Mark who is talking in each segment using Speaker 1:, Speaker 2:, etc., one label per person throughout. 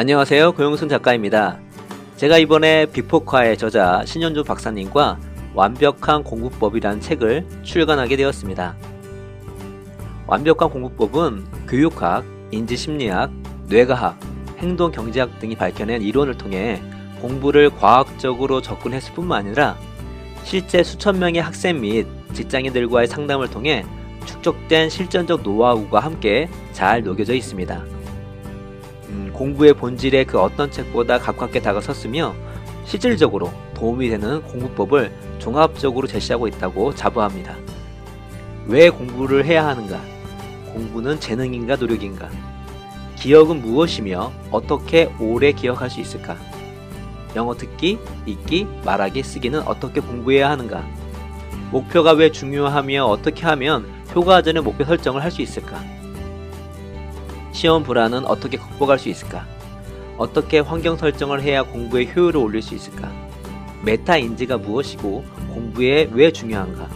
Speaker 1: 안녕하세요. 고영순 작가입니다. 제가 이번에 빅포카의 저자 신현주 박사님과 완벽한 공부법이라는 책을 출간하게 되었습니다. 완벽한 공부법은 교육학, 인지심리학, 뇌과학, 행동경제학 등이 밝혀낸 이론을 통해 공부를 과학적으로 접근했을 뿐만 아니라 실제 수천 명의 학생 및 직장인들과의 상담을 통해 축적된 실전적 노하우가 함께 잘 녹여져 있습니다. 음, 공부의 본질에 그 어떤 책보다 가깝게 다가섰으며 실질적으로 도움이 되는 공부법을 종합적으로 제시하고 있다고 자부합니다. 왜 공부를 해야 하는가? 공부는 재능인가 노력인가? 기억은 무엇이며 어떻게 오래 기억할 수 있을까? 영어 듣기, 읽기, 말하기, 쓰기는 어떻게 공부해야 하는가? 목표가 왜 중요하며 어떻게 하면 효과적인 목표 설정을 할 수 있을까? 시험 불안은 어떻게 극복할 수 있을까? 어떻게 환경 설정을 해야 공부의 효율을 올릴 수 있을까? 메타 인지가 무엇이고 공부에 왜 중요한가?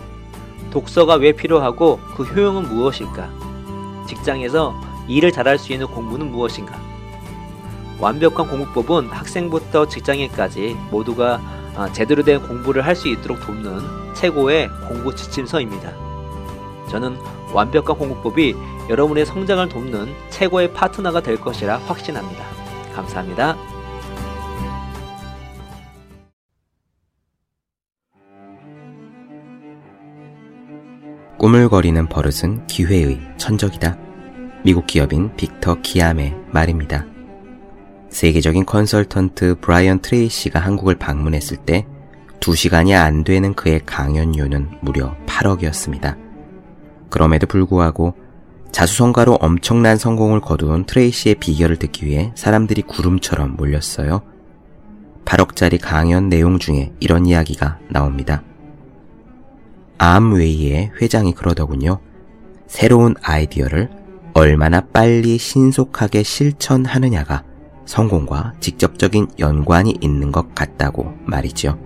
Speaker 1: 독서가 왜 필요하고 그 효용은 무엇일까? 직장에서 일을 잘할 수 있는 공부는 무엇인가? 완벽한 공부법은 학생부터 직장인까지 모두가 아, 제대로 된 공부를 할 수 있도록 돕는 최고의 공부 지침서입니다. 저는 완벽한 공부법이 여러분의 성장을 돕는 최고의 파트너가 될 것이라 확신합니다. 감사합니다.
Speaker 2: 꾸물거리는 버릇은 기회의 천적이다. 미국 기업인 빅터 기암의 말입니다. 세계적인 컨설턴트 브라이언 트레이시가 한국을 방문했을 때 2시간이 안 되는 그의 강연료는 무려 8억이었습니다. 그럼에도 불구하고 자수성가로 엄청난 성공을 거두은 트레이시의 비결을 듣기 위해 사람들이 구름처럼 몰렸어요. 8억짜리 강연 내용 중에 이런 이야기가 나옵니다. 암웨이의 회장이 그러더군요. 새로운 아이디어를 얼마나 빨리 신속하게 실천하느냐가 성공과 직접적인 연관이 있는 것 같다고 말이죠.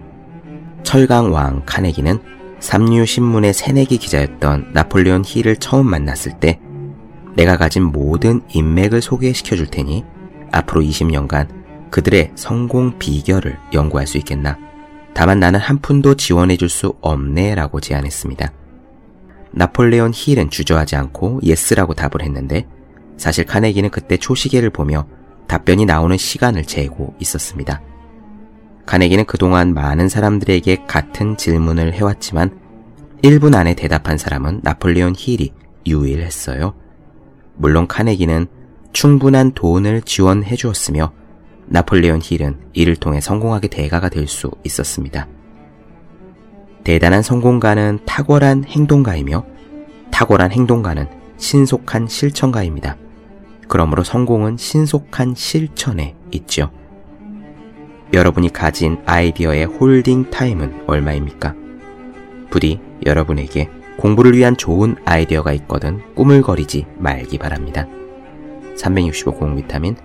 Speaker 2: 철강왕 카네기는 삼류신문의 새내기 기자였던 나폴레온 힐을 처음 만났을 때 내가 가진 모든 인맥을 소개시켜 줄 테니 앞으로 20년간 그들의 성공 비결을 연구할 수 있겠나. 다만 나는 한 푼도 지원해 줄 수 없네 라고 제안했습니다. 나폴레온 힐은 주저하지 않고 예스라고 답을 했는데 사실 카네기는 그때 초시계를 보며 답변이 나오는 시간을 재고 있었습니다. 카네기는 그동안 많은 사람들에게 같은 질문을 해왔지만 1분 안에 대답한 사람은 나폴레온 힐이 유일했어요. 물론 카네기는 충분한 돈을 지원해 주었으며 나폴레온 힐은 이를 통해 성공하게 대가가 될 수 있었습니다. 대단한 성공가는 탁월한 행동가이며 탁월한 행동가는 신속한 실천가입니다. 그러므로 성공은 신속한 실천에 있죠. 여러분이 가진 아이디어의 holding time은 얼마입니까? 부디 여러분에게 공부를 위한 좋은 아이디어가 있거든 꾸물거리지 말기 바랍니다. 365 공비타민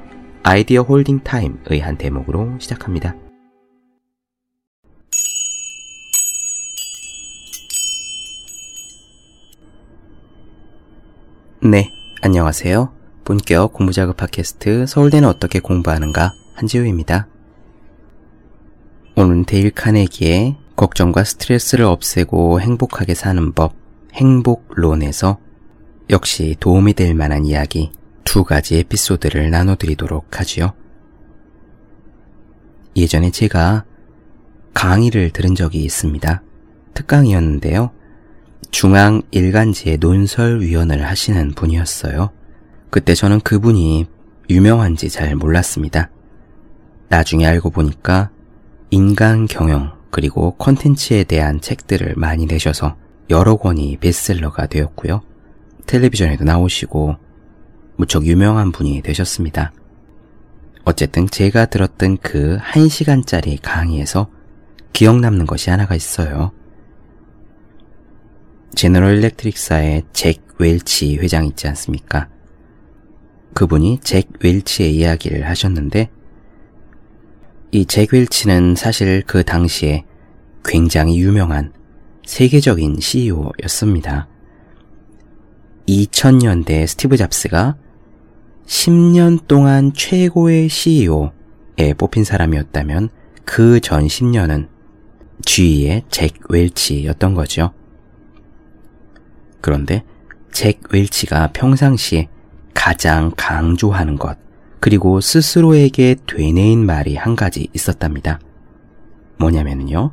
Speaker 2: 아이디어 holding time의 한 대목으로 시작합니다. 네, 안녕하세요. 본격 공부작업 팟캐스트 서울대는 어떻게 공부하는가 한지우입니다. 오늘은 데일 카네기의 걱정과 스트레스를 없애고 행복하게 사는 법 행복론에서 역시 도움이 될 만한 이야기 두 가지 에피소드를 나눠드리도록 하지요. 예전에 제가 강의를 들은 적이 있습니다. 특강이었는데요. 중앙 일간지의 논설위원을 하시는 분이었어요. 그때 저는 그분이 유명한지 잘 몰랐습니다. 나중에 알고 보니까 인간 경영 그리고 컨텐츠에 대한 책들을 많이 내셔서 여러 권이 베스트셀러가 되었고요. 텔레비전에도 나오시고 무척 유명한 분이 되셨습니다. 어쨌든 제가 들었던 그 1시간짜리 강의에서 기억 남는 것이 하나가 있어요. 제너럴 일렉트릭사의 잭 웰치 회장 있지 않습니까? 그분이 잭 웰치의 이야기를 하셨는데 이잭 웰치는 사실 그 당시에 굉장히 유명한 세계적인 CEO였습니다. 2000년대 스티브 잡스가 10년 동안 최고의 CEO에 뽑힌 사람이었다면 그 전 10년은 G의 잭 웰치였던 거죠. 그런데 잭 웰치가 평상시에 가장 강조하는 것, 그리고 스스로에게 되뇌인 말이 한 가지 있었답니다. 뭐냐면요.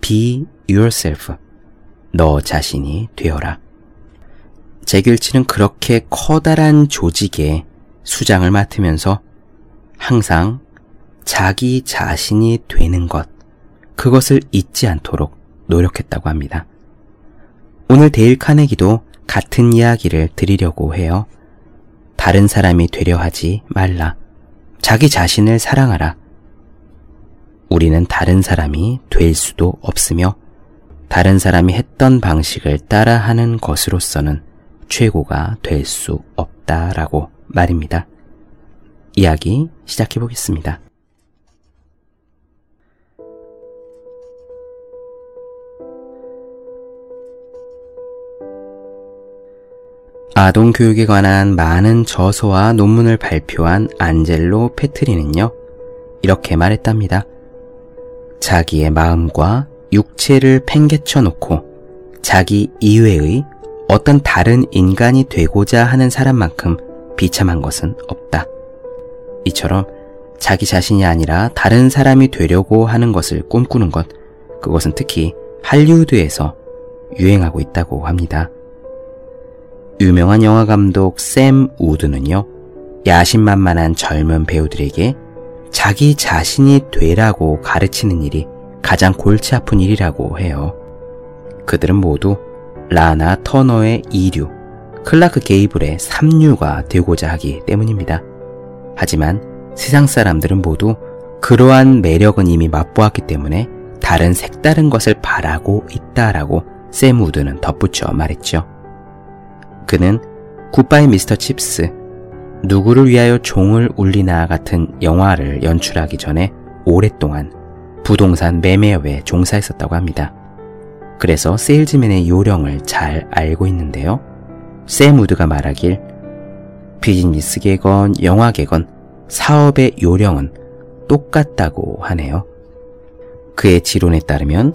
Speaker 2: Be yourself. 너 자신이 되어라. 잭 웰치는 그렇게 커다란 조직의 수장을 맡으면서 항상 자기 자신이 되는 것, 그것을 잊지 않도록 노력했다고 합니다. 오늘 데일 카네기도 같은 이야기를 드리려고 해요. 다른 사람이 되려 하지 말라. 자기 자신을 사랑하라. 우리는 다른 사람이 될 수도 없으며 다른 사람이 했던 방식을 따라하는 것으로서는 최고가 될 수 없다라고 말입니다. 이야기 시작해 보겠습니다. 아동 교육에 관한 많은 저서와 논문을 발표한 안젤로 페트리는요, 이렇게 말했답니다. 자기의 마음과 육체를 팽개쳐 놓고 자기 이외의 어떤 다른 인간이 되고자 하는 사람만큼 비참한 것은 없다. 이처럼 자기 자신이 아니라 다른 사람이 되려고 하는 것을 꿈꾸는 것, 그것은 특히 할리우드에서 유행하고 있다고 합니다. 유명한 영화 감독 샘 우드는요, 야심만만한 젊은 배우들에게 자기 자신이 되라고 가르치는 일이 가장 골치 아픈 일이라고 해요. 그들은 모두 라나 터너의 2류, 클라크 게이블의 3류가 되고자 하기 때문입니다. 하지만 세상 사람들은 모두 그러한 매력은 이미 맛보았기 때문에 다른 색다른 것을 바라고 있다라고 샘 우드는 덧붙여 말했죠. 그는 Goodbye Mr. Chips, 누구를 위하여 종을 울리나 같은 영화를 연출하기 전에 오랫동안 부동산 매매업에 종사했었다고 합니다. 그래서 세일즈맨의 요령을 잘 알고 있는데요. 샘 우드가 말하길 비즈니스계건 영화계건 사업의 요령은 똑같다고 하네요. 그의 지론에 따르면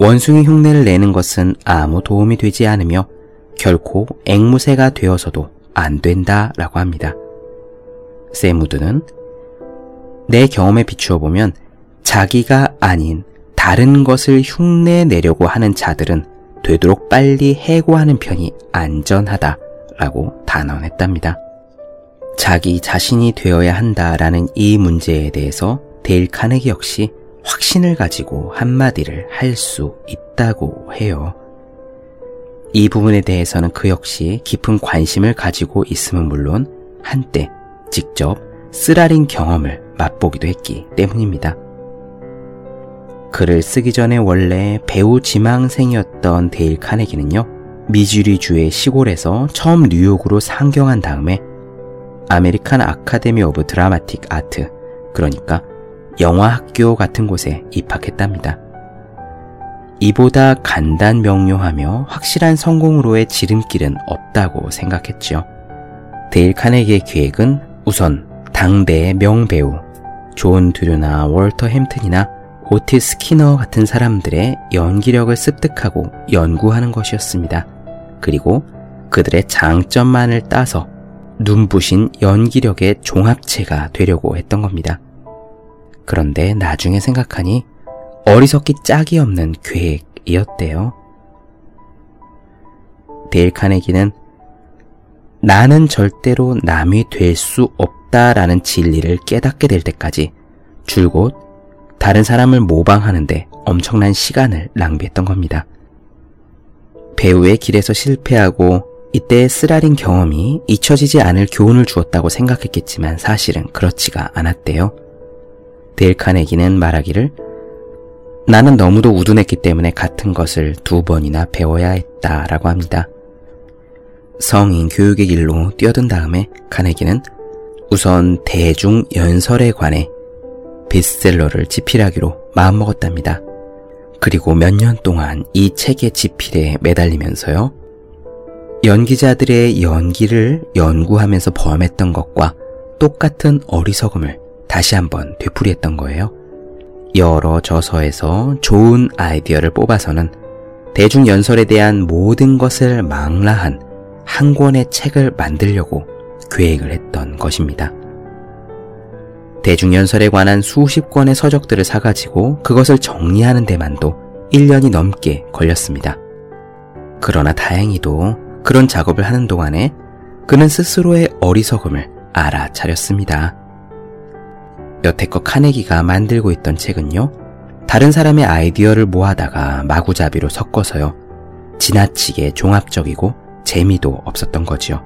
Speaker 2: 원숭이 흉내를 내는 것은 아무 도움이 되지 않으며 결코 앵무새가 되어서도 안 된다 라고 합니다. 세무드는 내 경험에 비추어 보면 자기가 아닌 다른 것을 흉내 내려고 하는 자들은 되도록 빨리 해고하는 편이 안전하다 라고 단언했답니다. 자기 자신이 되어야 한다라는 이 문제에 대해서 데일 카네기 역시 확신을 가지고 한마디를 할 수 있다고 해요. 이 부분에 대해서는 그 역시 깊은 관심을 가지고 있음은 물론 한때 직접 쓰라린 경험을 맛보기도 했기 때문입니다. 글을 쓰기 전에 원래 배우 지망생이었던 데일 카네기는요, 미주리주의 시골에서 처음 뉴욕으로 상경한 다음에 American Academy of Dramatic Art, 그러니까 영화학교 같은 곳에 입학했답니다. 이보다 간단 명료하며 확실한 성공으로의 지름길은 없다고 생각했죠. 데일 카네기의 계획은 우선 당대의 명배우 존 드류나 월터 햄튼이나 오티스 스키너 같은 사람들의 연기력을 습득하고 연구하는 것이었습니다. 그리고 그들의 장점만을 따서 눈부신 연기력의 종합체가 되려고 했던 겁니다. 그런데 나중에 생각하니 어리석기 짝이 없는 계획이었대요. 데일 카네기는 나는 절대로 남이 될 수 없다라는 진리를 깨닫게 될 때까지 줄곧 다른 사람을 모방하는데 엄청난 시간을 낭비했던 겁니다. 배우의 길에서 실패하고 이때의 쓰라린 경험이 잊혀지지 않을 교훈을 주었다고 생각했겠지만 사실은 그렇지가 않았대요. 데일 카네기는 말하기를 나는 너무도 우둔했기 때문에 같은 것을 두 번이나 배워야 했다라고 합니다. 성인 교육의 길로 뛰어든 다음에 카네기는 우선 대중 연설에 관해 베스트셀러를 집필하기로 마음먹었답니다. 그리고 몇 년 동안 이 책의 집필에 매달리면서요. 연기자들의 연기를 연구하면서 범했던 것과 똑같은 어리석음을 다시 한번 되풀이했던 거예요. 여러 저서에서 좋은 아이디어를 뽑아서는 대중연설에 대한 모든 것을 망라한 한 권의 책을 만들려고 계획을 했던 것입니다. 대중연설에 관한 수십 권의 서적들을 사가지고 그것을 정리하는 데만도 1년이 넘게 걸렸습니다. 그러나 다행히도 그런 작업을 하는 동안에 그는 스스로의 어리석음을 알아차렸습니다. 여태껏 카네기가 만들고 있던 책은요, 다른 사람의 아이디어를 모아다가 마구잡이로 섞어서요, 지나치게 종합적이고 재미도 없었던 거지요.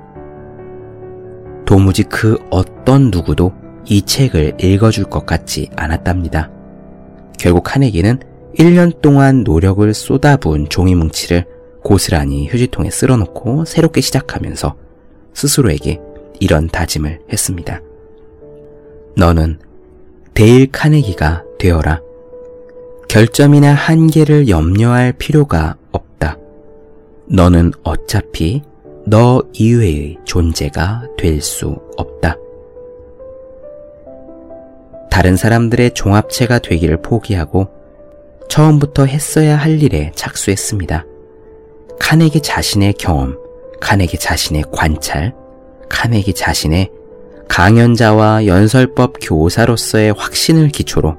Speaker 2: 도무지 그 어떤 누구도 이 책을 읽어줄 것 같지 않았답니다. 결국 카네기는 1년 동안 노력을 쏟아부은 종이 뭉치를 고스란히 휴지통에 쓸어놓고 새롭게 시작하면서 스스로에게 이런 다짐을 했습니다. 너는 데일 카네기가 되어라. 결점이나 한계를 염려할 필요가 없다. 너는 어차피 너 이외의 존재가 될 수 없다. 다른 사람들의 종합체가 되기를 포기하고 처음부터 했어야 할 일에 착수했습니다. 카네기 자신의 경험, 카네기 자신의 관찰, 카네기 자신의 강연자와 연설법 교사로서의 확신을 기초로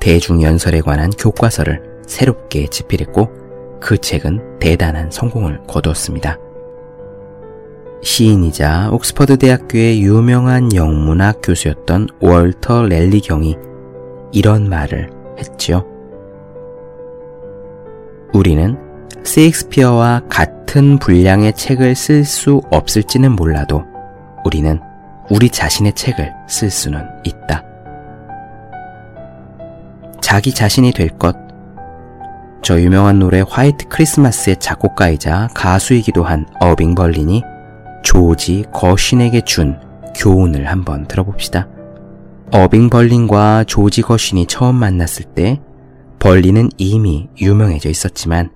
Speaker 2: 대중연설에 관한 교과서를 새롭게 집필했고 그 책은 대단한 성공을 거두었습니다. 시인이자 옥스퍼드 대학교의 유명한 영문학 교수였던 월터 랠리 경이 이런 말을 했지요. 우리는 세익스피어와 같은 분량의 책을 쓸 수 없을지는 몰라도 우리는 우리 자신의 책을 쓸 수는 있다. 자기 자신이 될 것. 저 유명한 노래 화이트 크리스마스의 작곡가이자 가수이기도 한 어빙 벌린이 조지 거신에게 준 교훈을 한번 들어봅시다. 어빙 벌린과 조지 거신이 처음 만났을 때 벌린은 이미 유명해져 있었지만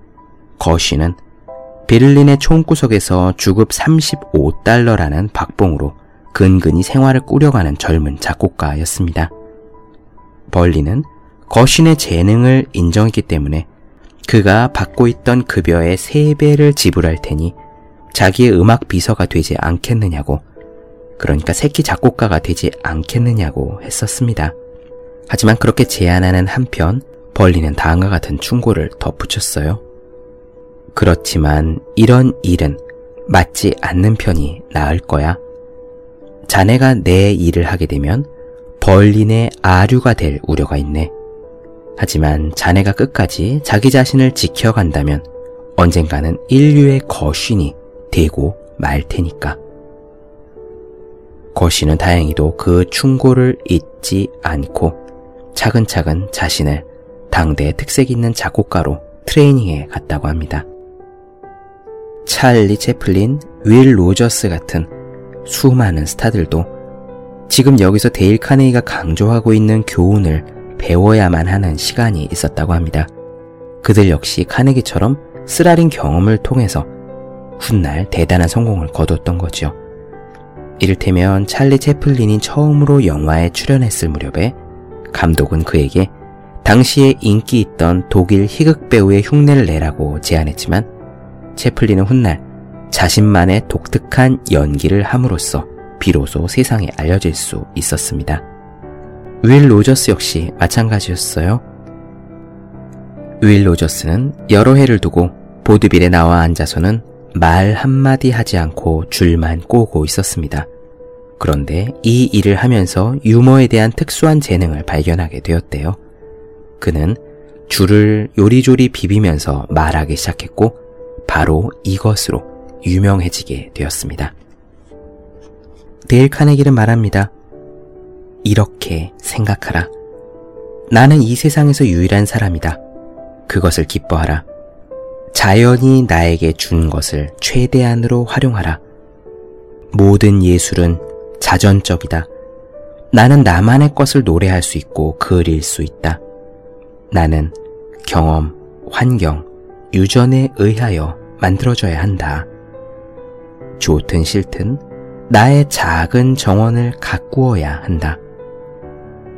Speaker 2: 거신은 베를린의 총구석에서 주급 35달러라는 박봉으로 근근히 생활을 꾸려가는 젊은 작곡가였습니다. 벌린은 거신의 재능을 인정했기 때문에 그가 받고 있던 급여의 3배를 지불할 테니 자기의 음악 비서가 되지 않겠느냐고, 그러니까 새끼 작곡가가 되지 않겠느냐고 했었습니다. 하지만 그렇게 제안하는 한편 벌리는 다음과 같은 충고를 덧붙였어요. 그렇지만 이런 일은 맞지 않는 편이 나을 거야. 자네가 내 일을 하게 되면 벌린의 아류가 될 우려가 있네. 하지만 자네가 끝까지 자기 자신을 지켜간다면 언젠가는 일류의 거쉰이 되고 말 테니까. 거쉰은 다행히도 그 충고를 잊지 않고 차근차근 자신을 당대의 특색 있는 작곡가로 트레이닝해 갔다고 합니다. 찰리 채플린, 윌 로저스 같은 수많은 스타들도 지금 여기서 데일 카네기가 강조하고 있는 교훈을 배워야만 하는 시간이 있었다고 합니다. 그들 역시 카네기처럼 쓰라린 경험을 통해서 훗날 대단한 성공을 거뒀던 거죠. 이를테면 찰리 채플린이 처음으로 영화에 출연했을 무렵에 감독은 그에게 당시에 인기 있던 독일 희극 배우의 흉내를 내라고 제안했지만 채플린은 훗날 자신만의 독특한 연기를 함으로써 비로소 세상에 알려질 수 있었습니다. 윌 로저스 역시 마찬가지였어요. 윌 로저스는 여러 해를 두고 보드빌에 나와 앉아서는 말 한마디 하지 않고 줄만 꼬고 있었습니다. 그런데 이 일을 하면서 유머에 대한 특수한 재능을 발견하게 되었대요. 그는 줄을 요리조리 비비면서 말하기 시작했고 바로 이것으로 유명해지게 되었습니다. 데일 카네기는 말합니다. 이렇게 생각하라. 나는 이 세상에서 유일한 사람이다. 그것을 기뻐하라. 자연이 나에게 준 것을 최대한으로 활용하라. 모든 예술은 자전적이다. 나는 나만의 것을 노래할 수 있고 그릴 수 있다. 나는 경험, 환경, 유전에 의하여 만들어져야 한다. 좋든 싫든 나의 작은 정원을 가꾸어야 한다.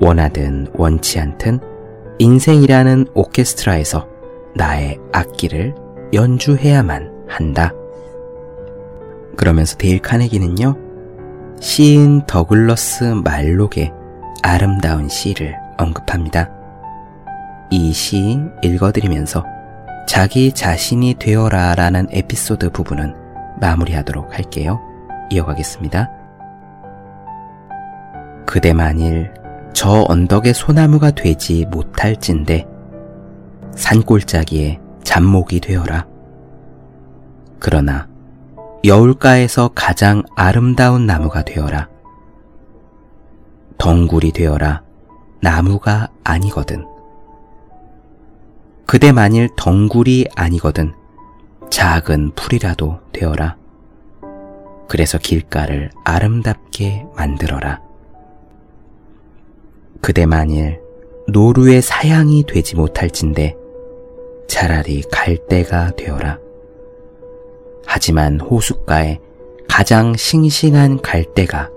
Speaker 2: 원하든 원치 않든 인생이라는 오케스트라에서 나의 악기를 연주해야만 한다. 그러면서 데일 카네기는요, 시인 더글러스 말록의 아름다운 시를 언급합니다. 이 시 읽어드리면서 자기 자신이 되어라 라는 에피소드 부분은 마무리하도록 할게요. 이어가겠습니다. 그대 만일 저 언덕의 소나무가 되지 못할진데 산골짜기에 잡목이 되어라. 그러나 여울가에서 가장 아름다운 나무가 되어라. 덩굴이 되어라. 나무가 아니거든. 그대 만일 덩굴이 아니거든 작은 풀이라도 되어라. 그래서 길가를 아름답게 만들어라. 그대 만일 노루의 사양이 되지 못할진데 차라리 갈대가 되어라. 하지만 호숫가에 가장 싱싱한 갈대가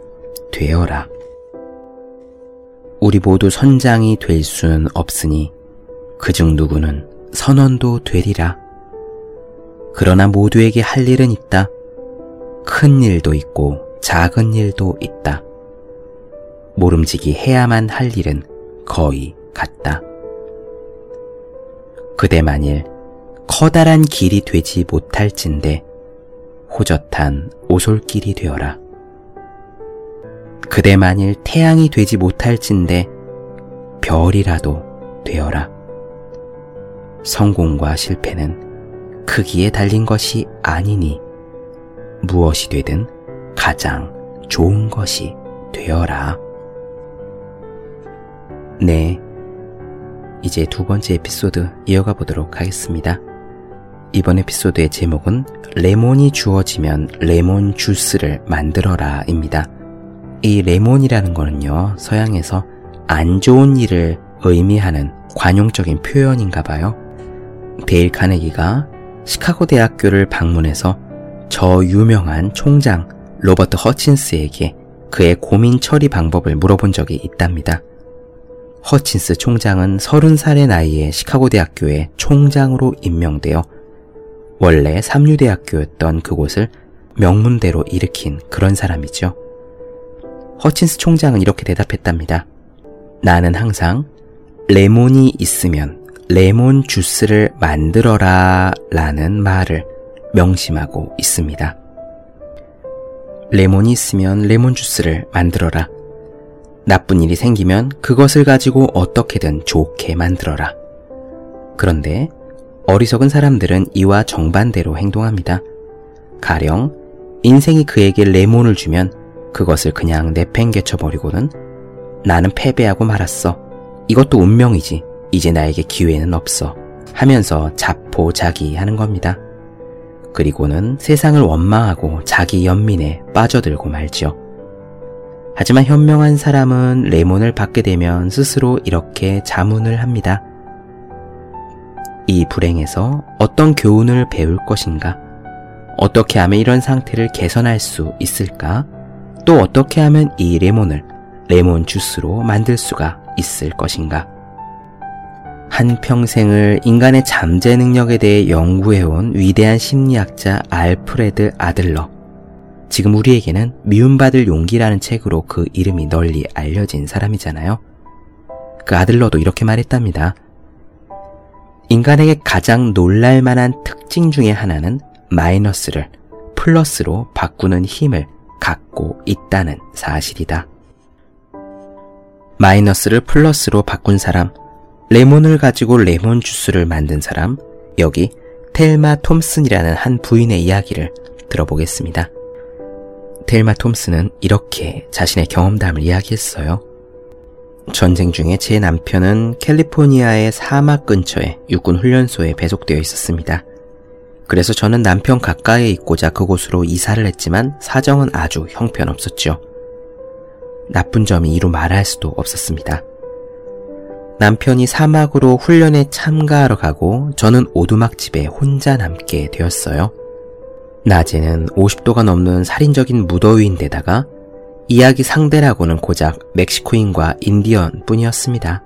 Speaker 2: 되어라. 우리 모두 선장이 될 수는 없으니 그중 누구는 선원도 되리라. 그러나 모두에게 할 일은 있다. 큰 일도 있고 작은 일도 있다. 모름지기 해야만 할 일은 거의 같다. 그대 만일 커다란 길이 되지 못할진데 호젓한 오솔길이 되어라. 그대 만일 태양이 되지 못할진데 별이라도 되어라. 성공과 실패는 크기에 달린 것이 아니니 무엇이 되든 가장 좋은 것이 되어라. 네. 이제 두 번째 에피소드 이어가 보도록 하겠습니다. 이번 에피소드의 제목은 레몬이 주어지면 레몬 주스를 만들어라 입니다. 이 레몬이라는 거는요, 서양에서 안 좋은 일을 의미하는 관용적인 표현인가 봐요. 데일 카네기가 시카고 대학교를 방문해서 저 유명한 총장 로버트 허친스에게 그의 고민 처리 방법을 물어본 적이 있답니다. 허친스 총장은 30살의 나이에 시카고 대학교의 총장으로 임명되어 원래 삼류대학교였던 그곳을 명문대로 일으킨 그런 사람이죠. 허친스 총장은 이렇게 대답했답니다. 나는 항상 레몬이 있으면 레몬 주스를 만들어라 라는 말을 명심하고 있습니다. 레몬이 있으면 레몬 주스를 만들어라. 나쁜 일이 생기면 그것을 가지고 어떻게든 좋게 만들어라. 그런데 어리석은 사람들은 이와 정반대로 행동합니다. 가령 인생이 그에게 레몬을 주면 그것을 그냥 내팽개쳐 버리고는 나는 패배하고 말았어. 이것도 운명이지. 이제 나에게 기회는 없어. 하면서 자포자기 하는 겁니다. 그리고는 세상을 원망하고 자기 연민에 빠져들고 말죠. 하지만 현명한 사람은 레몬을 받게 되면 스스로 이렇게 자문을 합니다. 이 불행에서 어떤 교훈을 배울 것인가? 어떻게 하면 이런 상태를 개선할 수 있을까? 또 어떻게 하면 이 레몬을 레몬 주스로 만들 수가 있을 것인가? 한 평생을 인간의 잠재 능력에 대해 연구해온 위대한 심리학자 알프레드 아들러. 지금 우리에게는 미움받을 용기라는 책으로 그 이름이 널리 알려진 사람이잖아요. 그 아들러도 이렇게 말했답니다. 인간에게 가장 놀랄만한 특징 중의 하나는 마이너스를 플러스로 바꾸는 힘을 갖고 있다는 사실이다. 마이너스를 플러스로 바꾼 사람, 레몬을 가지고 레몬 주스를 만든 사람, 여기 텔마 톰슨이라는 한 부인의 이야기를 들어보겠습니다. 텔마 톰슨은 이렇게 자신의 경험담을 이야기했어요. 전쟁 중에 제 남편은 캘리포니아의 사막 근처에 육군 훈련소에 배속되어 있었습니다. 그래서 저는 남편 가까이에 있고자 그곳으로 이사를 했지만 사정은 아주 형편없었죠. 나쁜 점이 이루 말할 수도 없었습니다. 남편이 사막으로 훈련에 참가하러 가고 저는 오두막집에 혼자 남게 되었어요. 낮에는 50도가 넘는 살인적인 무더위인데다가 이야기 상대라고는 고작 멕시코인과 인디언 뿐이었습니다.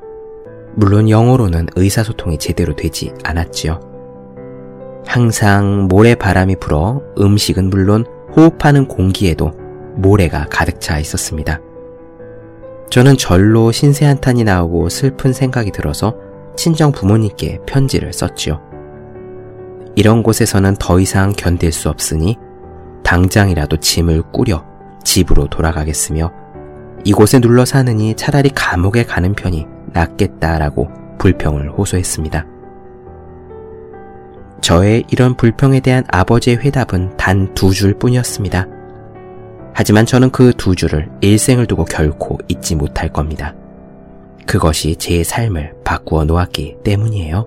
Speaker 2: 물론 영어로는 의사소통이 제대로 되지 않았지요. 항상 모래 바람이 불어 음식은 물론 호흡하는 공기에도 모래가 가득 차 있었습니다. 저는 절로 신세 한탄이 나오고 슬픈 생각이 들어서 친정 부모님께 편지를 썼지요. 이런 곳에서는 더 이상 견딜 수 없으니 당장이라도 짐을 꾸려 집으로 돌아가겠으며 이곳에 눌러 사느니 차라리 감옥에 가는 편이 낫겠다라고 불평을 호소했습니다. 저의 이런 불평에 대한 아버지의 회답은 단 두 줄 뿐이었습니다. 하지만 저는 그 두 줄을 일생을 두고 결코 잊지 못할 겁니다. 그것이 제 삶을 바꾸어 놓았기 때문이에요.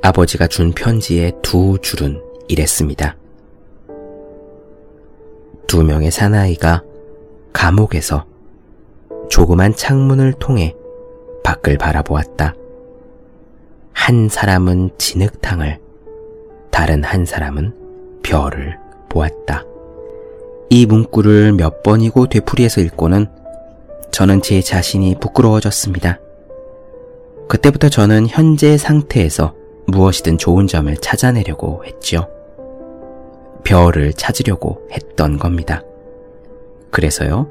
Speaker 2: 아버지가 준 편지의 두 줄은 이랬습니다. 두 명의 사나이가 감옥에서 조그만 창문을 통해 밖을 바라보았다. 한 사람은 진흙탕을, 다른 한 사람은 별을 보았다. 이 문구를 몇 번이고 되풀이해서 읽고는 저는 제 자신이 부끄러워졌습니다. 그때부터 저는 현재 상태에서 무엇이든 좋은 점을 찾아내려고 했지요. 별을 찾으려고 했던 겁니다. 그래서요,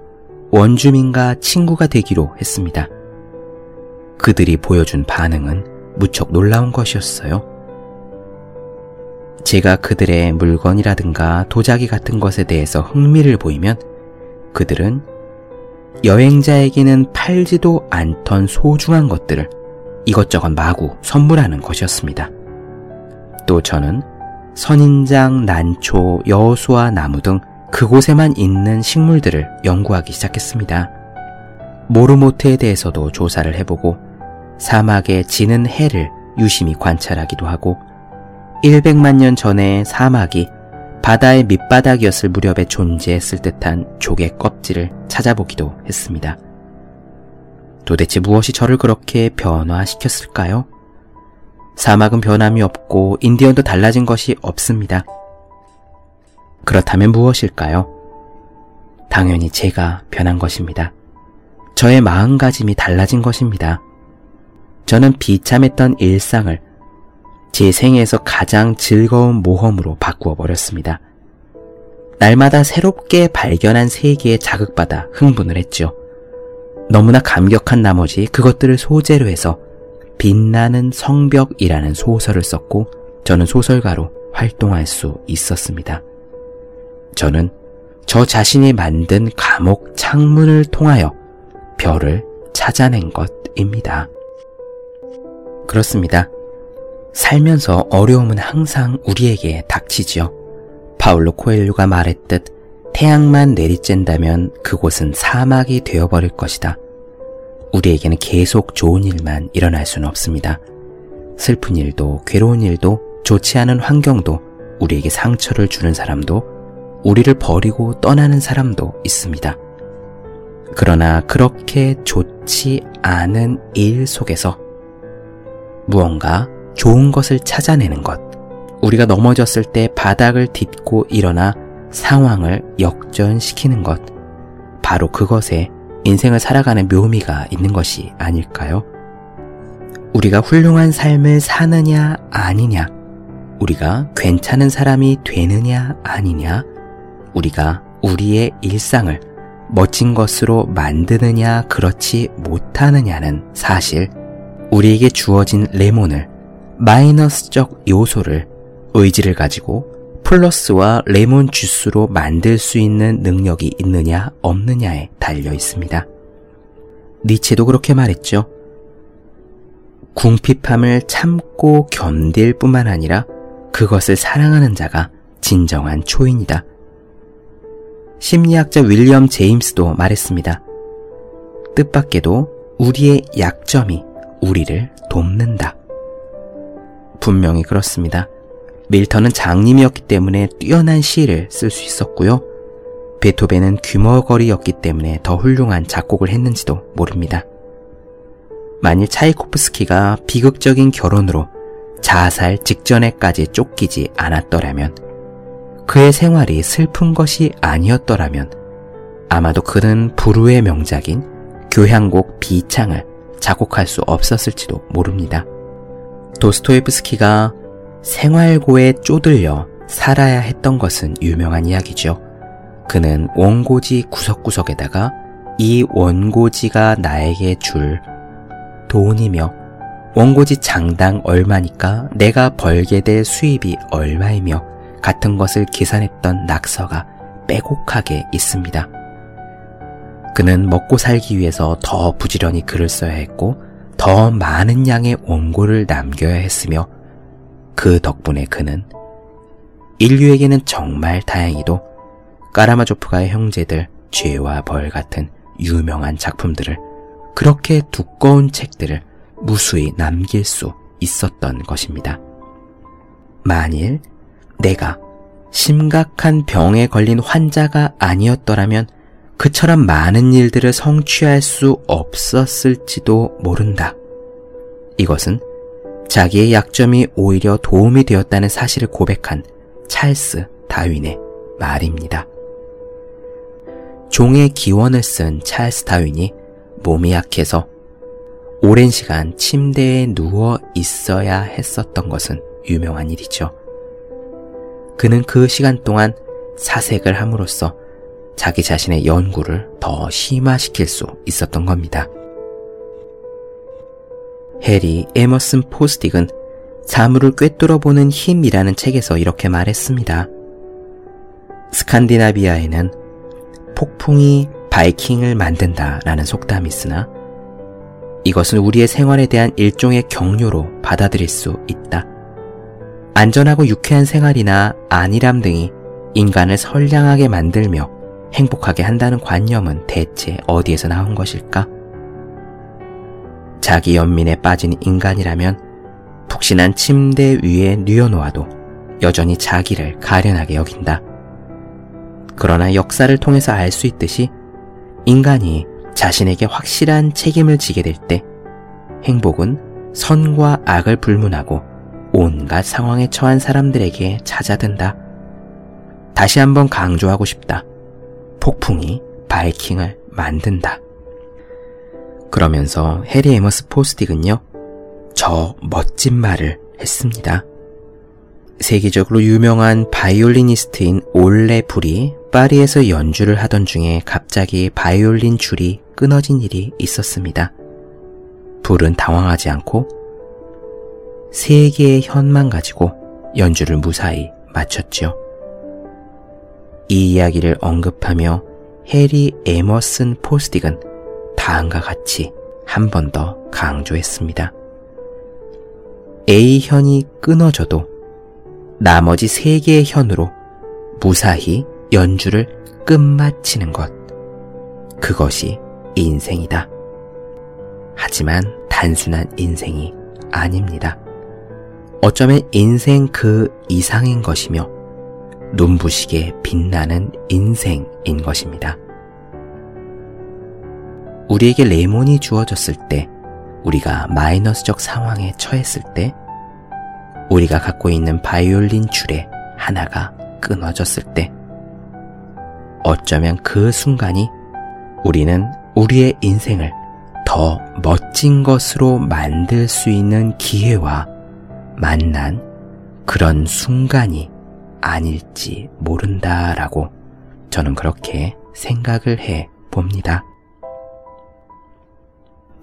Speaker 2: 원주민과 친구가 되기로 했습니다. 그들이 보여준 반응은 무척 놀라운 것이었어요. 제가 그들의 물건이라든가 도자기 같은 것에 대해서 흥미를 보이면 그들은 여행자에게는 팔지도 않던 소중한 것들을 이것저것 마구 선물하는 것이었습니다. 또 저는 선인장, 난초, 여수와 나무 등 그곳에만 있는 식물들을 연구하기 시작했습니다. 모르모트에 대해서도 조사를 해보고 사막에 지는 해를 유심히 관찰하기도 하고 100만 년 전에 사막이 바다의 밑바닥이었을 무렵에 존재했을 듯한 조개 껍질을 찾아보기도 했습니다. 도대체 무엇이 저를 그렇게 변화시켰을까요? 사막은 변함이 없고 인디언도 달라진 것이 없습니다. 그렇다면 무엇일까요? 당연히 제가 변한 것입니다. 저의 마음가짐이 달라진 것입니다. 저는 비참했던 일상을 제 생에서 가장 즐거운 모험으로 바꾸어 버렸습니다. 날마다 새롭게 발견한 세계에 자극받아 흥분을 했죠. 너무나 감격한 나머지 그것들을 소재로 해서 빛나는 성벽이라는 소설을 썼고 저는 소설가로 활동할 수 있었습니다. 저는 저 자신이 만든 감옥 창문을 통하여 별을 찾아낸 것입니다. 그렇습니다. 살면서 어려움은 항상 우리에게 닥치지요. 파울로 코엘류가 말했듯 태양만 내리쬐다면 그곳은 사막이 되어버릴 것이다. 우리에게는 계속 좋은 일만 일어날 수는 없습니다. 슬픈 일도, 괴로운 일도, 좋지 않은 환경도, 우리에게 상처를 주는 사람도, 우리를 버리고 떠나는 사람도 있습니다. 그러나 그렇게 좋지 않은 일 속에서 무언가 좋은 것을 찾아내는 것, 우리가 넘어졌을 때 바닥을 딛고 일어나 상황을 역전시키는 것, 바로 그것에 인생을 살아가는 묘미가 있는 것이 아닐까요? 우리가 훌륭한 삶을 사느냐, 아니냐, 우리가 괜찮은 사람이 되느냐, 아니냐, 우리가 우리의 일상을 멋진 것으로 만드느냐, 그렇지 못하느냐는 사실 우리에게 주어진 레몬을 마이너스적 요소를 의지를 가지고 플러스와 레몬 주스로 만들 수 있는 능력이 있느냐 없느냐에 달려 있습니다. 니체도 그렇게 말했죠. 궁핍함을 참고 견딜 뿐만 아니라 그것을 사랑하는 자가 진정한 초인이다. 심리학자 윌리엄 제임스도 말했습니다. 뜻밖에도 우리의 약점이 우리를 돕는다. 분명히 그렇습니다. 밀턴은 장님이었기 때문에 뛰어난 시를 쓸 수 있었고요. 베토벤은 귀머거리였기 때문에 더 훌륭한 작곡을 했는지도 모릅니다. 만일 차이코프스키가 비극적인 결혼으로 자살 직전에까지 쫓기지 않았더라면 그의 생활이 슬픈 것이 아니었더라면 아마도 그는 불후의 명작인 교향곡 비창을 작곡할 수 없었을지도 모릅니다. 도스토옙스키가 생활고에 쪼들려 살아야 했던 것은 유명한 이야기죠. 그는 원고지 구석구석에다가 이 원고지가 나에게 줄 돈이며 원고지 장당 얼마니까 내가 벌게 될 수입이 얼마이며 같은 것을 계산했던 낙서가 빼곡하게 있습니다. 그는 먹고 살기 위해서 더 부지런히 글을 써야 했고 더 많은 양의 원고를 남겨야 했으며 그 덕분에 그는 인류에게는 정말 다행히도 까라마조프가의 형제들 죄와 벌 같은 유명한 작품들을 그렇게 두꺼운 책들을 무수히 남길 수 있었던 것입니다. 만일 내가 심각한 병에 걸린 환자가 아니었더라면 그처럼 많은 일들을 성취할 수 없었을지도 모른다. 이것은 자기의 약점이 오히려 도움이 되었다는 사실을 고백한 찰스 다윈의 말입니다. 종의 기원을 쓴 찰스 다윈이 몸이 약해서 오랜 시간 침대에 누워 있어야 했었던 것은 유명한 일이죠. 그는 그 시간 동안 사색을 함으로써 자기 자신의 연구를 더 심화시킬 수 있었던 겁니다. 해리 에머슨 포스틱은 사물을 꿰뚫어 보는 힘이라는 책에서 이렇게 말했습니다. 스칸디나비아에는 폭풍이 바이킹을 만든다라는 속담이 있으나 이것은 우리의 생활에 대한 일종의 격려로 받아들일 수 있다. 안전하고 유쾌한 생활이나 안일함 등이 인간을 선량하게 만들며 행복하게 한다는 관념은 대체 어디에서 나온 것일까? 자기 연민에 빠진 인간이라면 푹신한 침대 위에 뉘어놓아도 여전히 자기를 가련하게 여긴다. 그러나 역사를 통해서 알 수 있듯이 인간이 자신에게 확실한 책임을 지게 될 때 행복은 선과 악을 불문하고 온갖 상황에 처한 사람들에게 찾아든다. 다시 한번 강조하고 싶다. 폭풍이 바이킹을 만든다. 그러면서 해리 에머스 포스틱은요, 저 멋진 말을 했습니다. 세계적으로 유명한 바이올리니스트인 올레 불이 파리에서 연주를 하던 중에 갑자기 바이올린 줄이 끊어진 일이 있었습니다. 불은 당황하지 않고 세 개의 현만 가지고 연주를 무사히 마쳤죠. 이 이야기를 언급하며 해리 에머슨 포스딕은 다음과 같이 한 번 더 강조했습니다. A현이 끊어져도 나머지 세 개의 현으로 무사히 연주를 끝마치는 것. 그것이 인생이다. 하지만 단순한 인생이 아닙니다. 어쩌면 인생 그 이상인 것이며 눈부시게 빛나는 인생인 것입니다. 우리에게 레몬이 주어졌을 때, 우리가 마이너스적 상황에 처했을 때, 우리가 갖고 있는 바이올린 줄에 하나가 끊어졌을 때, 어쩌면 그 순간이 우리는 우리의 인생을 더 멋진 것으로 만들 수 있는 기회와 만난 그런 순간이 아닐지 모른다라고 저는 그렇게 생각을 해 봅니다.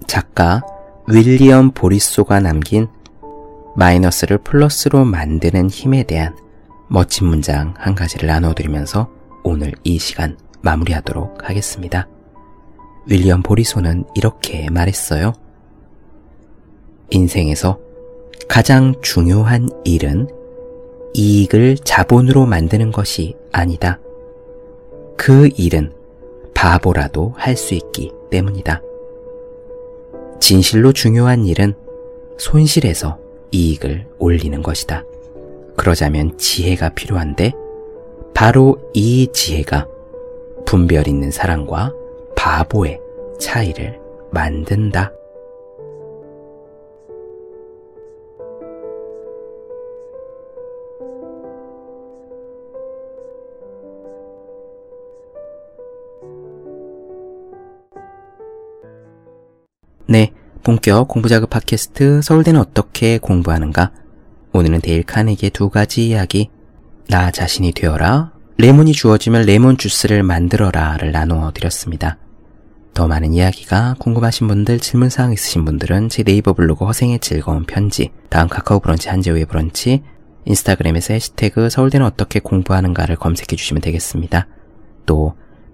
Speaker 2: 작가 윌리엄 보리소가 남긴 마이너스를 플러스로 만드는 힘에 대한 멋진 문장 한 가지를 나눠드리면서 오늘 이 시간 마무리하도록 하겠습니다. 윌리엄 보리소는 이렇게 말했어요. 인생에서 가장 중요한 일은 이익을 자본으로 만드는 것이 아니다. 그 일은 바보라도 할 수 있기 때문이다. 진실로 중요한 일은 손실에서 이익을 올리는 것이다. 그러자면 지혜가 필요한데 바로 이 지혜가 분별 있는 사랑과 바보의 차이를 만든다. 네, 본격 공부자극 팟캐스트 서울대는 어떻게 공부하는가? 오늘은 데일 카네기의 두 가지 이야기, 나 자신이 되어라, 레몬이 주어지면 레몬 주스를 만들어라를 나누어 드렸습니다. 더 많은 이야기가 궁금하신 분들, 질문사항 있으신 분들은 제 네이버 블로그 허생의 즐거운 편지, 다음 카카오 브런치 한재우의 브런치, 인스타그램에서 해시태그 서울대는 어떻게 공부하는가를 검색해 주시면 되겠습니다. 또